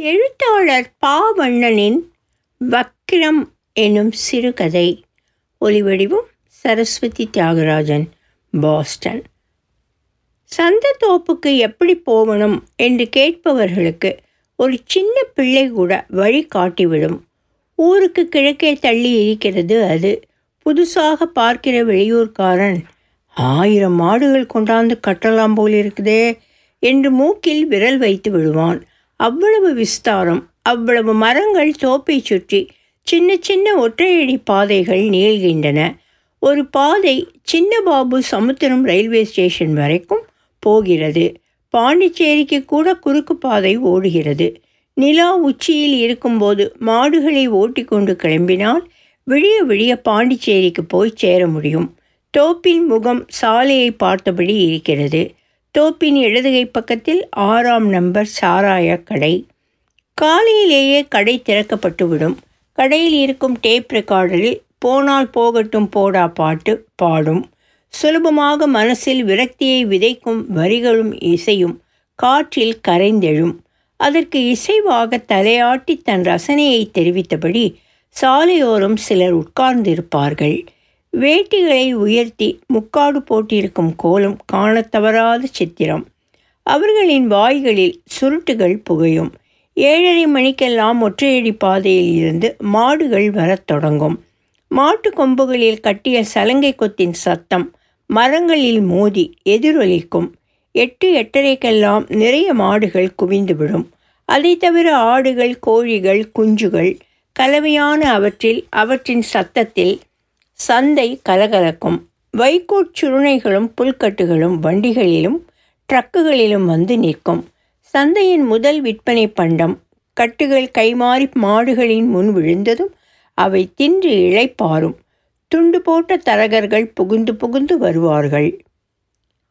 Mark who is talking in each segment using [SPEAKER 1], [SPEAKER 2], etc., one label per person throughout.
[SPEAKER 1] எழுத்தாளர் பாவண்ணனின் வக்கிரம் எனும் சிறுகதை. ஒலிவடிவம் சரஸ்வதி தியாகராஜன் பாஸ்டன். சந்தத்தோப்புக்கு எப்படி போகணும் என்று கேட்பவர்களுக்கு ஒரு சின்ன பிள்ளை கூட வழி காட்டிவிடும். ஊருக்கு கிழக்கே தள்ளி இருக்கிறது அது. புதுசாக பார்க்கிற வெளியூர்காரன் ஆயிரம் மாடுகள் கொண்டாந்து கட்டலாம் போல் இருக்குதே என்று மூக்கில் விரல் வைத்து விடுவான். அவ்வளவு விஸ்தாரம் அவ்வளவு மரங்கள் தோப்பை சுற்றி சின்ன சின்ன ஒற்றையடி பாதைகள் நீள்கின்றன. ஒரு பாதை சின்ன பாபு சமுத்திரம் ரயில்வே ஸ்டேஷன் வரைக்கும் போகிறது. பாண்டிச்சேரிக்கு கூட குறுக்கு பாதை ஓடுகிறது. நிலா உச்சியில் இருக்கும்போது மாடுகளை ஓட்டிக்கொண்டு கிளம்பினால் விழிய விழிய பாண்டிச்சேரிக்கு போய் சேர முடியும். தோப்பின் முகம் சாலையை பார்த்தபடி இருக்கிறது. தோப்பின் இடதுகை பக்கத்தில் ஆறாம் நம்பர் சாராய கடை. காலையிலேயே கடை திறக்கப்பட்டுவிடும். கடையில் இருக்கும் டேப் ரெக்கார்டரில் போனால் போகட்டும் போடா பாட்டு பாடும். சுலபமாக மனசில் விரக்தியை விதைக்கும் வரிகளும் இசையும் காற்றில் கரைந்தெழும். அதற்கு இசைவாக தலையாட்டி தன் ரசனையை தெரிவித்தபடி சாலையோரம் சிலர் உட்கார்ந்திருப்பார்கள். வேட்டிகளை உயர்த்தி முக்காடு போட்டிருக்கும் கோலம் காணத் தவறாத சித்திரம். அவர்களின் வாய்களில் சுருட்டுகள் புகையும். ஏழரை மணிக்கெல்லாம் ஒற்றையடி பாதையில் இருந்து மாடுகள் வரத் தொடங்கும். மாட்டு கொம்புகளில் கட்டிய சலங்கை கொத்தின் சத்தம் மரங்களில் மோதி எதிரொலிக்கும். எட்டு எட்டரைக்கெல்லாம் நிறைய மாடுகள் குவிந்துவிடும். அதை தவிர ஆடுகள் கோழிகள் குஞ்சுகள் கலவையான அவற்றில் அவற்றின் சத்தத்தில் சந்தை கலகலக்கும். வைக்கோற் சுருணைகளும் புல்கட்டுகளும் வண்டிகளிலும் ட்ரக்குகளிலும் வந்து நிற்கும். சந்தையின் முதல் விற்பனை பண்டம் கட்டுகள் கைமாறி மாடுகளின் முன் விழுந்ததும் அவை தின்று இழைப்பாரும். துண்டு போட்ட தரகர்கள் புகுந்து புகுந்து வருவார்கள்.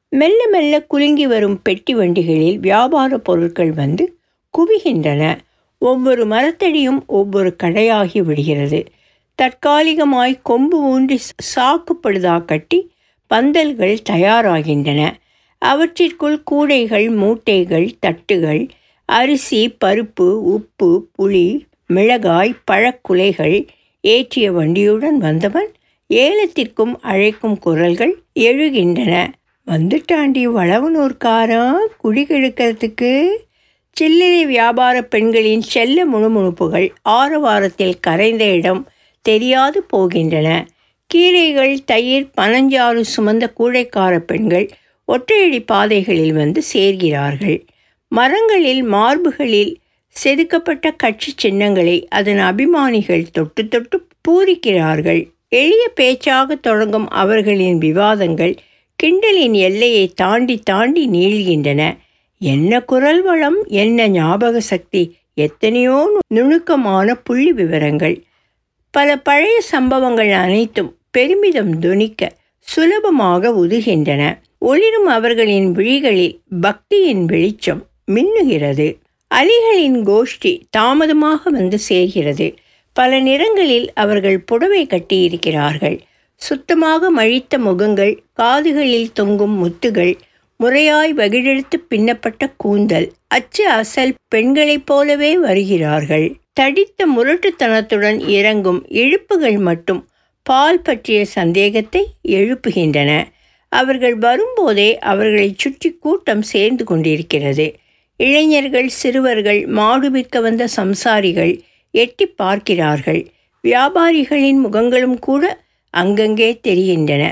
[SPEAKER 1] மெல்ல மெல்ல குலுங்கி வரும் பெட்டி வண்டிகளில் வியாபார பொருட்கள் வந்து குவிகின்றன. ஒவ்வொரு மரத்தடியும் ஒவ்வொரு கடையாகி விடுகிறது. தற்காலிகமாய் கொம்பு ஊன்றி சாக்குப்படுதா கட்டி பந்தல்கள் தயாராகின்றன. அவற்றிற்குள் கூடைகள் மூட்டைகள் தட்டுகள் அரிசி பருப்பு உப்பு புளி மிளகாய் பழக்குலைகள் ஏற்றிய வண்டியுடன் வந்தவன் ஏலத்திற்கும் அழைக்கும் குரல்கள் எழுகின்றன. வந்துட்டாண்டி வளவனூர்காரன் குடிகெடுக்கிறதுக்கு சில்லறை வியாபார பெண்களின் செல்ல முணுமுணுப்புகள் ஆரவாரத்தில் கரைந்த இடம் தெரியாது போகின்றன. கீரைகள் தயிர் பனஞ்சாறு சுமந்த கூழைக்கார பெண்கள் ஒற்றையடி பாதைகளில் வந்து சேர்கிறார்கள். மரங்களில் மார்புகளில் செதுக்கப்பட்ட கட்சி சின்னங்களை அதன் அபிமானிகள் தொட்டு தொட்டு பூரிக்கிறார்கள். எளிய பேச்சாக தொடங்கும் அவர்களின் விவாதங்கள் கிண்டலின் எல்லையை தாண்டி தாண்டி நீள்கின்றன. என்ன குரல் வளம் என்ன ஞாபக சக்தி எத்தனையோ நுணுக்கமான புள்ளி விவரங்கள் பல பழைய சம்பவங்கள் அனைத்தும் பெருமிதம் துணிக்க சுலபமாக உதுகின்றன. ஒளிரும் அவர்களின் விழிகளில் பக்தியின் வெளிச்சம் மின்னுகிறது. அலிகளின் கோஷ்டி தாமதமாக வந்து சேர்கிறது. பல நிறங்களில் அவர்கள் புடவை கட்டியிருக்கிறார்கள். சுத்தமாக மழித்த முகங்கள் காதுகளில் தொங்கும் முத்துகள் முறையாய் வகிழெடுத்து பின்னப்பட்ட கூந்தல் அச்சு அசல் பெண்களைப் போலவே வருகிறார்கள். தடித்த முரட்டுத்தனத்துடன் இறங்கும் இழுப்புகள் மட்டும் பால் பற்றிய சந்தேகத்தை எழுப்புகின்றன. அவர்கள் வரும்போதே அவர்களை சுற்றி கூட்டம் சேர்ந்து கொண்டிருக்கிறது. இளைஞர்கள் சிறுவர்கள் மாடு விற்க வந்த சம்சாரிகள் எட்டி பார்க்கிறார்கள். வியாபாரிகளின் முகங்களும் கூட அங்கங்கே தெரிகின்றன.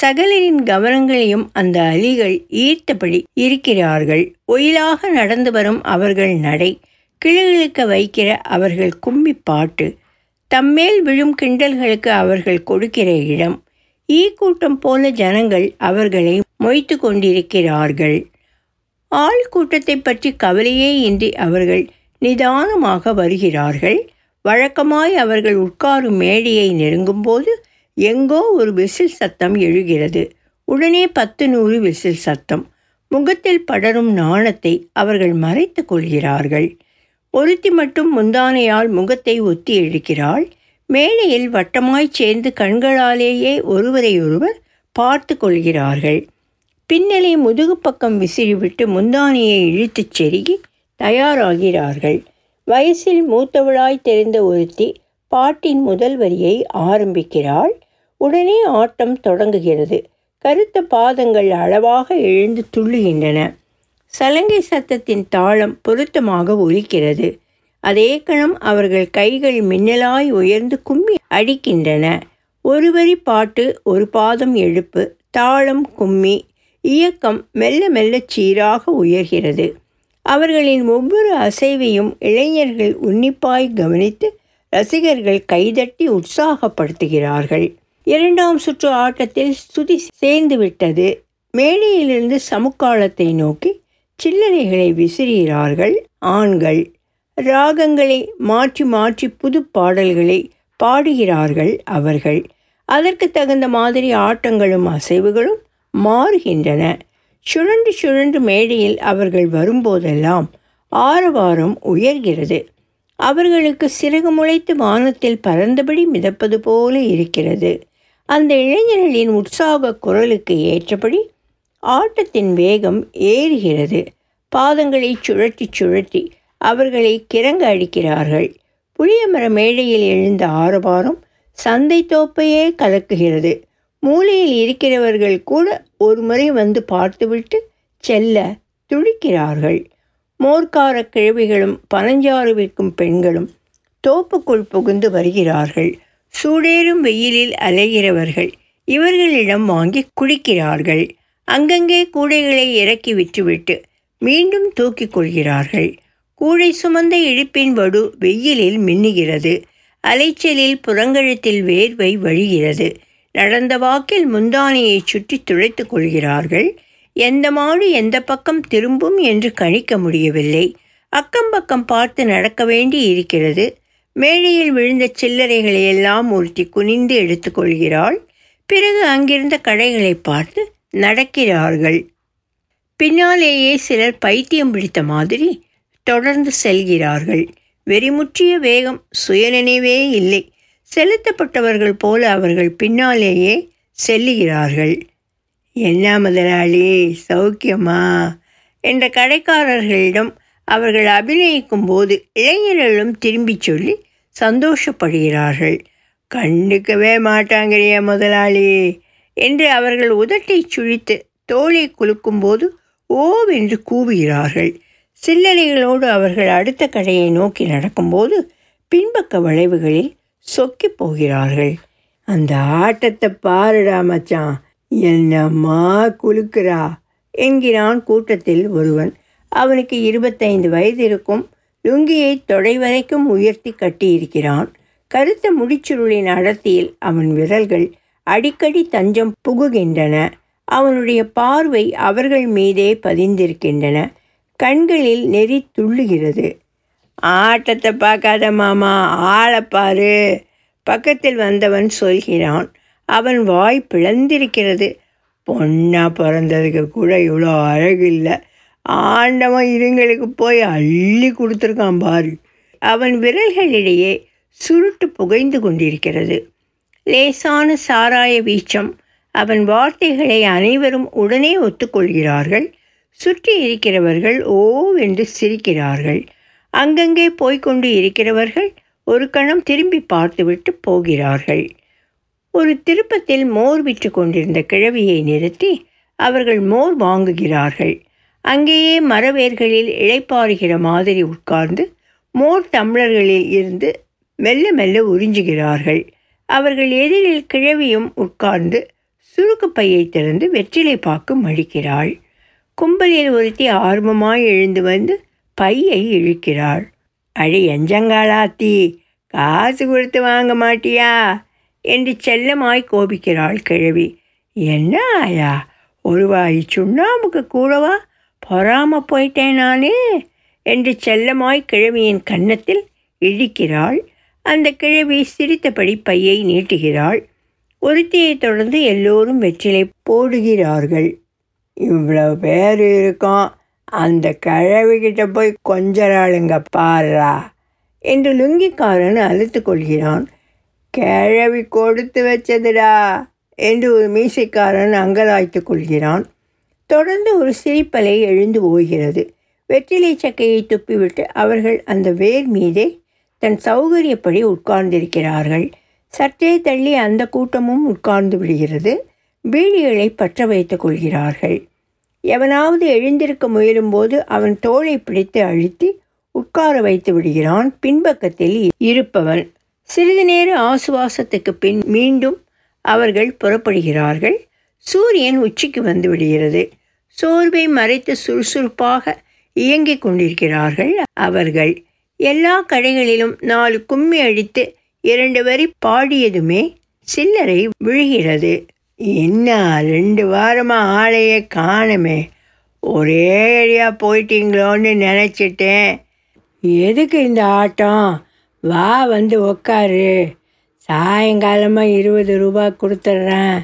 [SPEAKER 1] சகலரின் கவனங்களையும் அந்த அலிகள் ஈர்த்தபடி இருக்கிறார்கள். ஒயிலாக நடந்து வரும் அவர்கள் நடை கிளுகிழுக்க வைக்கிற அவர்கள் கும்மி பாட்டு தம்மேல் விழும் கிண்டல்களுக்கு அவர்கள் கொடுக்கிற இடம். ஈ கூட்டம் போல ஜனங்கள் அவர்களை மொய்த்து கொண்டிருக்கிறார்கள். ஆள் கூட்டத்தை பற்றி கவலையே இன்றி அவர்கள் நிதானமாக வருகிறார்கள். வழக்கமாய் அவர்கள் உட்காரும் மேடையை நெருங்கும்போது எங்கோ ஒரு விசில் சத்தம் எழுகிறது. உடனே பத்து நூறு விசில் சத்தம். முகத்தில் படரும் நாணத்தை அவர்கள் மறைத்து கொள்கிறார்கள். ஒருத்தி மட்டும் முந்தானையால் முகத்தை ஒத்தி இழுக்கிறாள். மேலையில் வட்டமாய் சேர்ந்து கண்களாலேயே ஒருவரையொருவர் பார்த்து கொள்கிறார்கள். பின்னலே முதுகு பக்கம் விசிறிவிட்டு முந்தானியை இழுத்துச் செருகி தயாராகிறார்கள். வயசில் மூத்தவளாய் தெரிந்த ஒருத்தி பாட்டின் முதல் வரியை ஆரம்பிக்கிறாள். உடனே ஆட்டம் தொடங்குகிறது. கருத்த பாதங்கள் அளவாக எழுந்து துள்ளுகின்றன. சலங்கை சத்தத்தின் தாளம் பொருத்தமாக ஒலிக்கிறது. அதே கணம் அவர்கள் கைகள் மின்னலாய் உயர்ந்து கும்மி அடிக்கின்றன. ஒரு வரி பாட்டு ஒரு பாதம் எழுப்பு தாளம் கும்மி இயக்கம் மெல்ல மெல்ல சீராக உயர்கிறது. அவர்களின் ஒவ்வொரு அசைவையும் இளைஞர்கள் உன்னிப்பாய் கவனித்து ரசிகர்கள் கைதட்டி உற்சாகப்படுத்துகிறார்கள். இரண்டாம் சுற்று ஆட்டத்தில் ஸ்துதி சேர்ந்து விட்டது மேடையிலிருந்து சமுக்காலத்தை நோக்கி சில்லறைகளை விசிறுகிறார்கள் ஆண்கள். ராகங்களை மாற்றி மாற்றி புது பாடல்களை பாடுகிறார்கள் அவர்கள். அதற்கு தகுந்த மாதிரி ஆட்டங்களும் அசைவுகளும் மாறுகின்றன. சுழன்று சுழன்று மேடையில் அவர்கள் வரும்போதெல்லாம் ஆரவாரம் உயர்கிறது. அவர்களுக்கு சிறகு முளைத்து வானத்தில் பறந்தபடி மிதப்பது போல இருக்கிறது. அந்த இளைஞர்களின் உற்சாக குரலுக்கு ஏற்றபடி ஆட்டத்தின் வேகம் ஏறுகிறது. பாதங்களை சுழற்றி சுழற்றி அவர்களை கிறங்க அடிக்கிறார்கள். புளியமர மேடையில் எழுந்த ஆரவாரம் சந்தை தோப்பையே கலக்குகிறது. மூலையில் இருக்கிறவர்கள் கூட ஒரு முறை வந்து பார்த்துவிட்டு செல்ல துடிக்கிறார்கள். மோர்க்கார கிழவிகளும் பனஞ்சாறு விற்கும் பெண்களும் தோப்புக்குள் புகுந்து வருகிறார்கள். சூடேறும் வெயிலில் அலைகிறவர்கள் இவர்களிடம் வாங்கி குடிக்கிறார்கள். அங்கங்கே கூடைகளை இறக்கி விட்டுவிட்டு மீண்டும் தூக்கிக் கொள்கிறார்கள். கூடை சுமந்த இழுப்பின் வடு வெயிலில் மின்னுகிறது. அலைச்சலில் புறங்கழுத்தில் வேர்வை வழிகிறது. நடந்த வாக்கில் முந்தானையை சுற்றி துளைத்து கொள்கிறார்கள். எந்த மாடு எந்த பக்கம் திரும்பும் என்று கணிக்க முடியவில்லை. அக்கம் பக்கம் பார்த்து நடக்க வேண்டி இருக்கிறது மேடையில் விழுந்த சில்லறைகளை எல்லாம் ஒருத்தி குனிந்து எடுத்துக்கொள்கிறாள் பிறகு அங்கிருந்த கடைகளை பார்த்து நடக்கிறார்கள். பின்னாலேயே சிலர் பைத்தியம் பிடித்த மாதிரி தொடர்ந்து செல்கிறார்கள். வெறிமுற்றிய வேகம் சுயநினைவே இல்லை. செலுத்தப்பட்டவர்கள் போல அவர்கள் பின்னாலேயே செல்லுகிறார்கள். என்ன முதலாளி சௌக்கியமா என்ற கடைக்காரர்களிடம் அவர்கள் அபிநயிக்கும் போது இளைஞர்களும் திரும்பிச் சொல்லி சந்தோஷப்படுகிறார்கள். கண்டுக்கவே மாட்டாங்கிறிய முதலாளி என்று அவர்கள் உதட்டை சுழித்து தோலை குலுக்கும்போது ஓவென்று கூவுகிறார்கள். சில்லறைகளோடு அவர்கள் அடுத்த கடையை நோக்கி நடக்கும்போது பின்பக்க வளைவுகளில் சொக்கி போகிறார்கள். அந்த ஆட்டத்தை பாருடா மச்சான் என்னம்மா குலுக்குறா என்கிறான் கூட்டத்தில் ஒருவன். அவனுக்கு இருபத்தைந்து வயது இருக்கும். லுங்கியை தொடை வரைக்கும் உயர்த்தி கட்டியிருக்கிறான். கருத்த முடிச்சுருளின் அடர்த்தியில் அவன் விரல்கள் அடிக்கடி தஞ்சம் புகுகின்றன. அவனுடைய பார்வை அவர்கள் மீதே பதிந்திருக்கின்றன. கண்களில் நெறி துள்ளுகிறது. ஆட்டத்தை பார்க்காத மாமா ஆளப்பாரு பக்கத்தில் வந்தவன் சொல்கிறான். அவன் வாய் பிளந்திருக்கிறது. பொண்ணா பிறந்ததுக்கு கூட இவ்வளோ அழகு இல்லை. ஆண்டவன் இதுங்களுக்கு போய் அள்ளி கொடுத்துருக்கான் பாரு. அவன் விரல்களிடையே சுருட்டு புகைந்து கொண்டிருக்கிறது. லேசான சாராய வீச்சம். அவன் வார்த்தைகளை அனைவரும் உடனே ஒத்துக்கொள்கிறார்கள். சுற்றி இருக்கிறவர்கள் ஓவென்று சிரிக்கிறார்கள். அங்கங்கே போய்கொண்டு இருக்கிறவர்கள் ஒரு கணம் திரும்பி பார்த்துவிட்டு போகிறார்கள். ஒரு திருப்பத்தில் மோர் விற்று கொண்டிருந்த கிழவியை நிறுத்தி அவர்கள் மோர் வாங்குகிறார்கள். அங்கேயே மரவேர்களில் இளைப்பாறுகிற மாதிரி உட்கார்ந்து மோர் டம்ளர்களில் இருந்து மெல்ல மெல்ல உறிஞ்சுகிறார்கள். அவர்கள் எதிரில் கிழவியும் உட்கார்ந்து சுருக்கு பையை திறந்து வெற்றிலை பாக்கு மடிக்கிறாள். கும்பலில் ஒருத்தி ஆர்வமாய் எழுந்து வந்து பையை இழுக்கிறாள். அழி எஞ்சங்காலாத்தி காசு கொடுத்து வாங்க மாட்டியா? என்று செல்லமாய் கோபிக்கிறாள் கிழவி. என்ன ஆயா ஒரு வாய் சுண்ணாம்புக்கு கூடவா? பொறாம போயிட்டேன் நானே என்று செல்லமாய் கிழவியின் கன்னத்தில் இழிக்கிறாள் அந்த கிழவி சிரித்தபடி பையை நீட்டுகிறாள். ஒருத்தியை தொடர்ந்து எல்லோரும் வெற்றிலை போடுகிறார்கள். இவ்வளோ பேர் இருக்கோம் அந்த கிழவிகிட்ட போய் கொஞ்சராளுங்க பாரா என்று லுங்கிக்காரன் அழுத்து கொள்கிறான். கிழவி கொடுத்து வச்சதுடா என்று ஒரு மீசைக்காரன் அங்கலாய்த்து கொள்கிறான். தொடர்ந்து ஒரு சிரிப்பலை எழுந்து போகிறது வெற்றிலை சக்கையை துப்பிவிட்டு அவர்கள் அந்த வேர் மீதே தன் சௌகரியப்படி உட்கார்ந்திருக்கிறார்கள். சற்றே தள்ளி அந்த கூட்டமும் உட்கார்ந்து விடுகிறது. பீடிகளை பற்ற வைத்துக் கொள்கிறார்கள். எவனாவது எழுந்திருக்க முயலும்போது அவன் தோளை பிடித்து அழுத்தி உட்கார வைத்து விடுகிறான். பின்பக்கத்தில் இருப்பவன். சிறிது நேர ஆசுவாசத்துக்கு பின் மீண்டும் அவர்கள் புறப்படுகிறார்கள். சூரியன் உச்சிக்கு வந்து விடுகிறது. சோர்வை மறைத்து சுறுசுறுப்பாக இயங்கிக் கொண்டிருக்கிறார்கள் அவர்கள். எல்லா கடைகளிலும் நாலு கும்மி அடித்து இரண்டு வரி பாடியதுமே சில்லறை விழுகிறது. என்ன ரெண்டு வாரமாக ஆளையே காணுமே. ஒரே ஏரியா போயிட்டீங்களோன்னு நினச்சிட்டேன். எதுக்கு இந்த ஆட்டம்? வா வந்து உக்காரு. சாயங்காலமாக இருபது ரூபா கொடுத்துட்றேன்.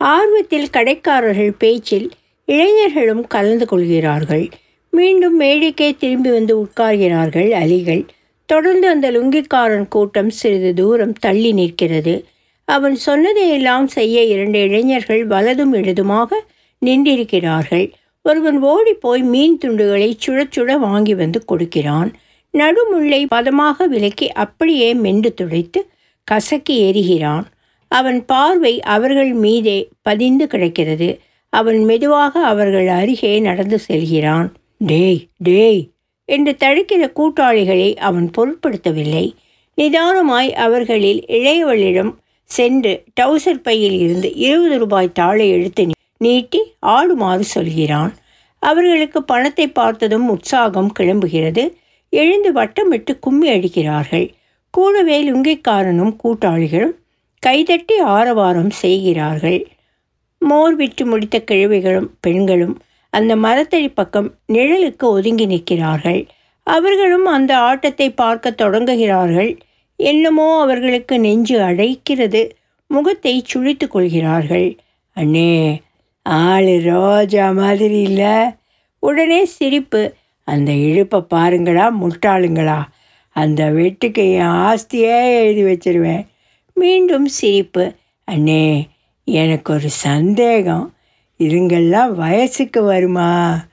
[SPEAKER 1] ஆர்வத்தில் கடைக்காரர்கள் பேச்சில் இளைஞர்களும் கலந்து கொள்கிறார்கள். மீண்டும் மேடைக்கே திரும்பி வந்து உட்கார்கிறார்கள் அலிகள். தொடர்ந்து அந்த லுங்கிக்காரன் கூட்டம் சிறிது தூரம் தள்ளி நிற்கிறது. அவன் சொன்னதையெல்லாம் செய்ய இரண்டு இளைஞர்கள் வலதும் இடதுமாக நின்றிருக்கிறார்கள். ஒருவன் ஓடிப்போய் மீன் துண்டுகளை சுட சுட வாங்கி வந்து கொடுக்கிறான். நடுமுள்ளை பதமாக விலக்கி அப்படியே மென்று துடைத்து கசக்கி எறிகிறான் அவன் பார்வை அவர்கள் மீதே பதிந்து கிடக்கிறது. அவன் மெதுவாக அவர்கள் அருகே நடந்து செல்கிறான். டேய் டேய் என்று தடுக்கிற கூட்டாளிகளை அவன் பொருட்படுத்தவில்லை. நிதானமாய் அவர்களில் இளையவளிடம் சென்று டவுசர் பையில் இருந்து இருபது ரூபாய் தாளை எடுத்து நீட்டி ஆடுமாறு சொல்கிறான். அவர்களுக்கு பணத்தை பார்த்ததும் உற்சாகம் கிளம்புகிறது. எழுந்து வட்டமிட்டு கும்மி அடிக்கிறார்கள். கூடவே லுங்கிக்காரனும் கூட்டாளிகளும் கைதட்டி ஆரவாரம் செய்கிறார்கள். மோர் விற்று முடித்த கிழவிகளும் பெண்களும் அந்த மரத்தடி பக்கம் நிழலுக்கு ஒதுங்கி நிற்கிறார்கள். அவர்களும் அந்த ஆட்டத்தை பார்க்க தொடங்குகிறார்கள். என்னமோ அவர்களுக்கு நெஞ்சு அடைக்கிறது. முகத்தை சுழித்து கொள்கிறார்கள். அண்ணே ஆளு ரோஜா மாதிரி இல்லை. உடனே சிரிப்பு அந்த இழுப்பை பாருங்களா முட்டாளுங்களா. அந்த வெட்டுக்கு என் ஆஸ்தியே எழுதி வச்சிருவேன். மீண்டும் சிரிப்பு. அண்ணே எனக்கு ஒரு சந்தேகம். இதுங்கெல்லாம் வயசுக்கு வருமா?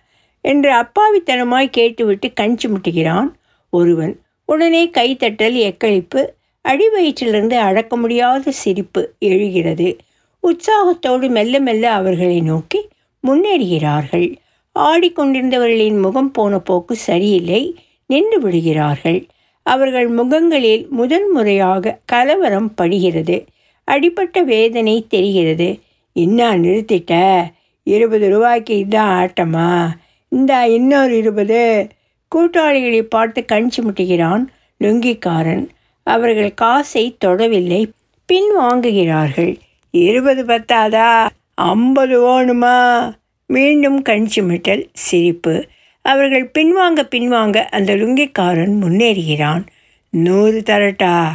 [SPEAKER 1] என்று அப்பாவித்தனமாய் கேட்டுவிட்டு கஞ்சி முட்டுகிறான் ஒருவன். உடனே கைத்தட்டல் எக்களிப்பு அடிவயிற்றிலிருந்து அடக்க முடியாத சிரிப்பு எழுகிறது. உற்சாகத்தோடு மெல்ல மெல்ல அவர்களை நோக்கி முன்னேறுகிறார்கள். ஆடிக்கொண்டிருந்தவர்களின் முகம் போன போக்கு சரியில்லை. நின்று விடுகிறார்கள். அவர்கள் முகங்களில் முதன் முறையாக கலவரம் படுகிறது. அடிப்பட்ட வேதனை தெரிகிறது. என்ன நிறுத்திட்ட. இருபது ரூபாய்க்கு இதான் ஆட்டமா? இந்தா இன்னொரு இருபது. கூட்டாளிகளை பார்த்து கண் சிமிட்டுகிறான் லுங்கிக்காரன். அவர்கள் காசை தொடவில்லை. பின் வாங்குகிறார்கள். இருபது பத்தாதா? ஐம்பது வேணுமா மீண்டும் கண் சிமிட்டல் சிரிப்பு. அவர்கள் பின்வாங்க பின்வாங்க அந்த லுங்கிக்காரன் முன்னேறுகிறான். நூறு தரட்டா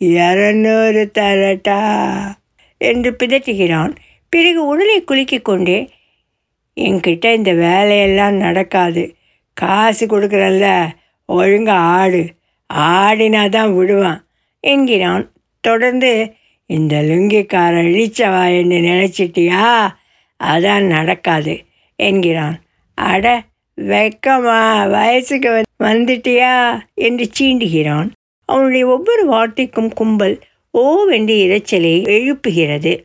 [SPEAKER 1] இரநூறு தரட்டா என்று பிதற்றுகிறான். பிறகு உடலை குலுக்கிக் கொண்டே என்கிட்ட இந்த வேலையெல்லாம் நடக்காது. காசு கொடுக்குறல்ல ஒழுங்க ஆடு. ஆடினா தான் விடுவான் என்கிறான். தொடர்ந்து இந்த லுங்கிக்கார இழிச்சவா என்று நினச்சிட்டியா? அதான் நடக்காது என்கிறான். அட வெக்கமா வயசுக்கு வந்துட்டியா? என்று சீண்டுகிறான். அவனுடைய ஒவ்வொரு வார்த்தைக்கும் கும்பல் ஓவென்று இரைச்சலை எழுப்புகிறது.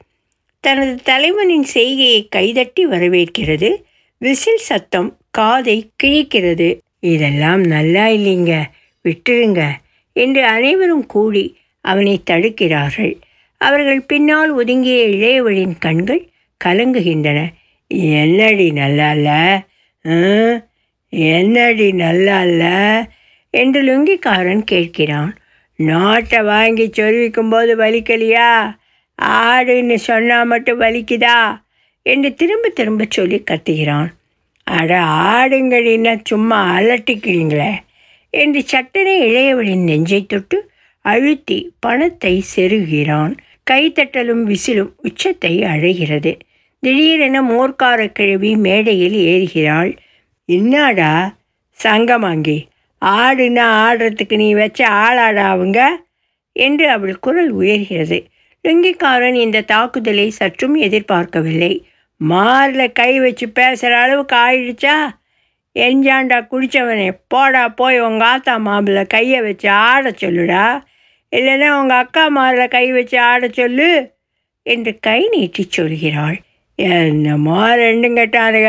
[SPEAKER 1] தனது தலைவனின் செய்கையை கைதட்டி வரவேற்கிறது. விசில் சத்தம் காதை கிழிக்கிறது. இதெல்லாம் நல்லா இல்லைங்க. விட்டுருங்க என்று அனைவரும் கூடி அவனை தடுக்கிறார்கள். அவர்கள் பின்னால் ஒதுங்கிய இளையவளின் கண்கள் கலங்குகின்றன. என்னடி நல்லா இல்லை? என்னடி நல்லா இல்லை? என்று லுங்கிக்காரன் கேட்கிறான். நாட்டை வாங்கி சொருவிக்கும் போது வலிக்கலையா? ஆடுன்னு சொன்னால் மட்டும் வலிக்குதா? என்று திரும்ப திரும்ப சொல்லி கத்துகிறான். அட ஆடுங்கடின்னா சும்மா அலட்டிக்கிறீங்களே? என்று சட்டனை இளையவளின் நெஞ்சை தொட்டு அழுத்தி பணத்தை செருகிறான். கைத்தட்டலும் விசிலும் உச்சத்தை அழைகிறது திடீரென மோர்க்கார கிழவி மேடையில் ஏறுகிறாள். இன்னாடா சங்கமாங்கி ஆடுன்னா ஆடுறதுக்கு நீ வச்ச ஆளாடா அவங்க? என்று அவள் குரல் உயர்கிறது. லுங்கிக்காரன் இந்த தாக்குதலை சற்றும் எதிர்பார்க்கவில்லை. மாரில் கை வச்சு பேசுகிற அளவுக்கு ஆயிடுச்சா? எஞ்சாண்டா குடித்தவனே போடா போய் உங்கள் ஆத்தா மாப்பிள்ள கையை வச்சு ஆட சொல்லுடா. இல்லைன்னா உங்கள் அக்கா மாரில் கை வச்சு ஆட சொல்லு என்று கை நீட்டி சொல்கிறாள். என்னமோ ரெண்டும்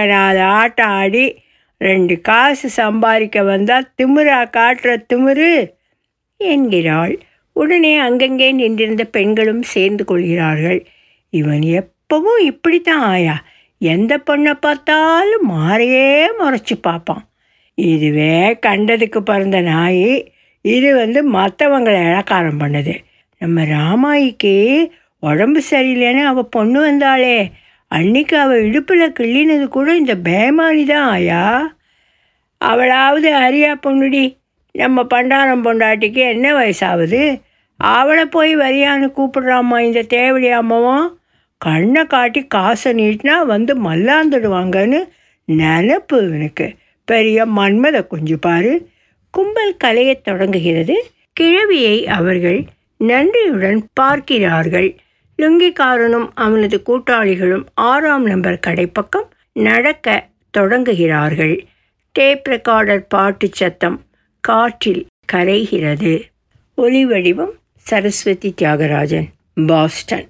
[SPEAKER 1] நான் அதை ஆட்டம் ஆடி ரெண்டு காசு சம்பாதிக்க வந்தால் திமிரா காட்டுற திமிரு என்கிறாள். உடனே அங்கங்கே நின்றிருந்த பெண்களும் சேர்ந்து கொள்கிறார்கள். இவன் எப்பவும் இப்படித்தான் ஆயா. எந்த பொண்ணை பார்த்தாலும் மாறையே முறைச்சி பார்ப்பான். இதுவே கண்டதுக்கு பிறந்த நாய். இது வந்து மற்றவங்களை இழக்காரம் பண்ணுது. நம்ம ராமாயிக்கு உடம்பு சரியில்லைன்னு அவள் பொண்ணு வந்தாளே. அன்னைக்கு அவள் இடுப்பில் கிள்ளினது கூட இந்த பேமானி தான் ஆயா. அவளாவது அரியா பொண்ணுடி நம்ம பண்டாரம் பொண்டாட்டிக்கு என்ன வயசாகுது அவளை போய் வரியான்னு கூப்பிடுறாம்மா இந்த தேவடி அம்மாவும். கண்ணை காட்டி காசை நீட்டினா வந்து மல்லாந்துடுவாங்கன்னு நினப்பு இவனுக்கு. பெரிய மன்மத குஞ்சு பாரு. கும்பல் கலையத் தொடங்குகிறது. கிழவியை அவர்கள் நன்றியுடன் பார்க்கிறார்கள். லுங்கிக்காரனும் அவனது கூட்டாளிகளும் ஆறாம் நம்பர் கடைப்பக்கம் நடக்க தொடங்குகிறார்கள். டேப் ரெக்கார்டர் பாட்டு சத்தம் காற்றில் கரைகிறது. ஒலி வடிவம் சரஸ்வதி தியாகராஜன் பாஸ்டன்.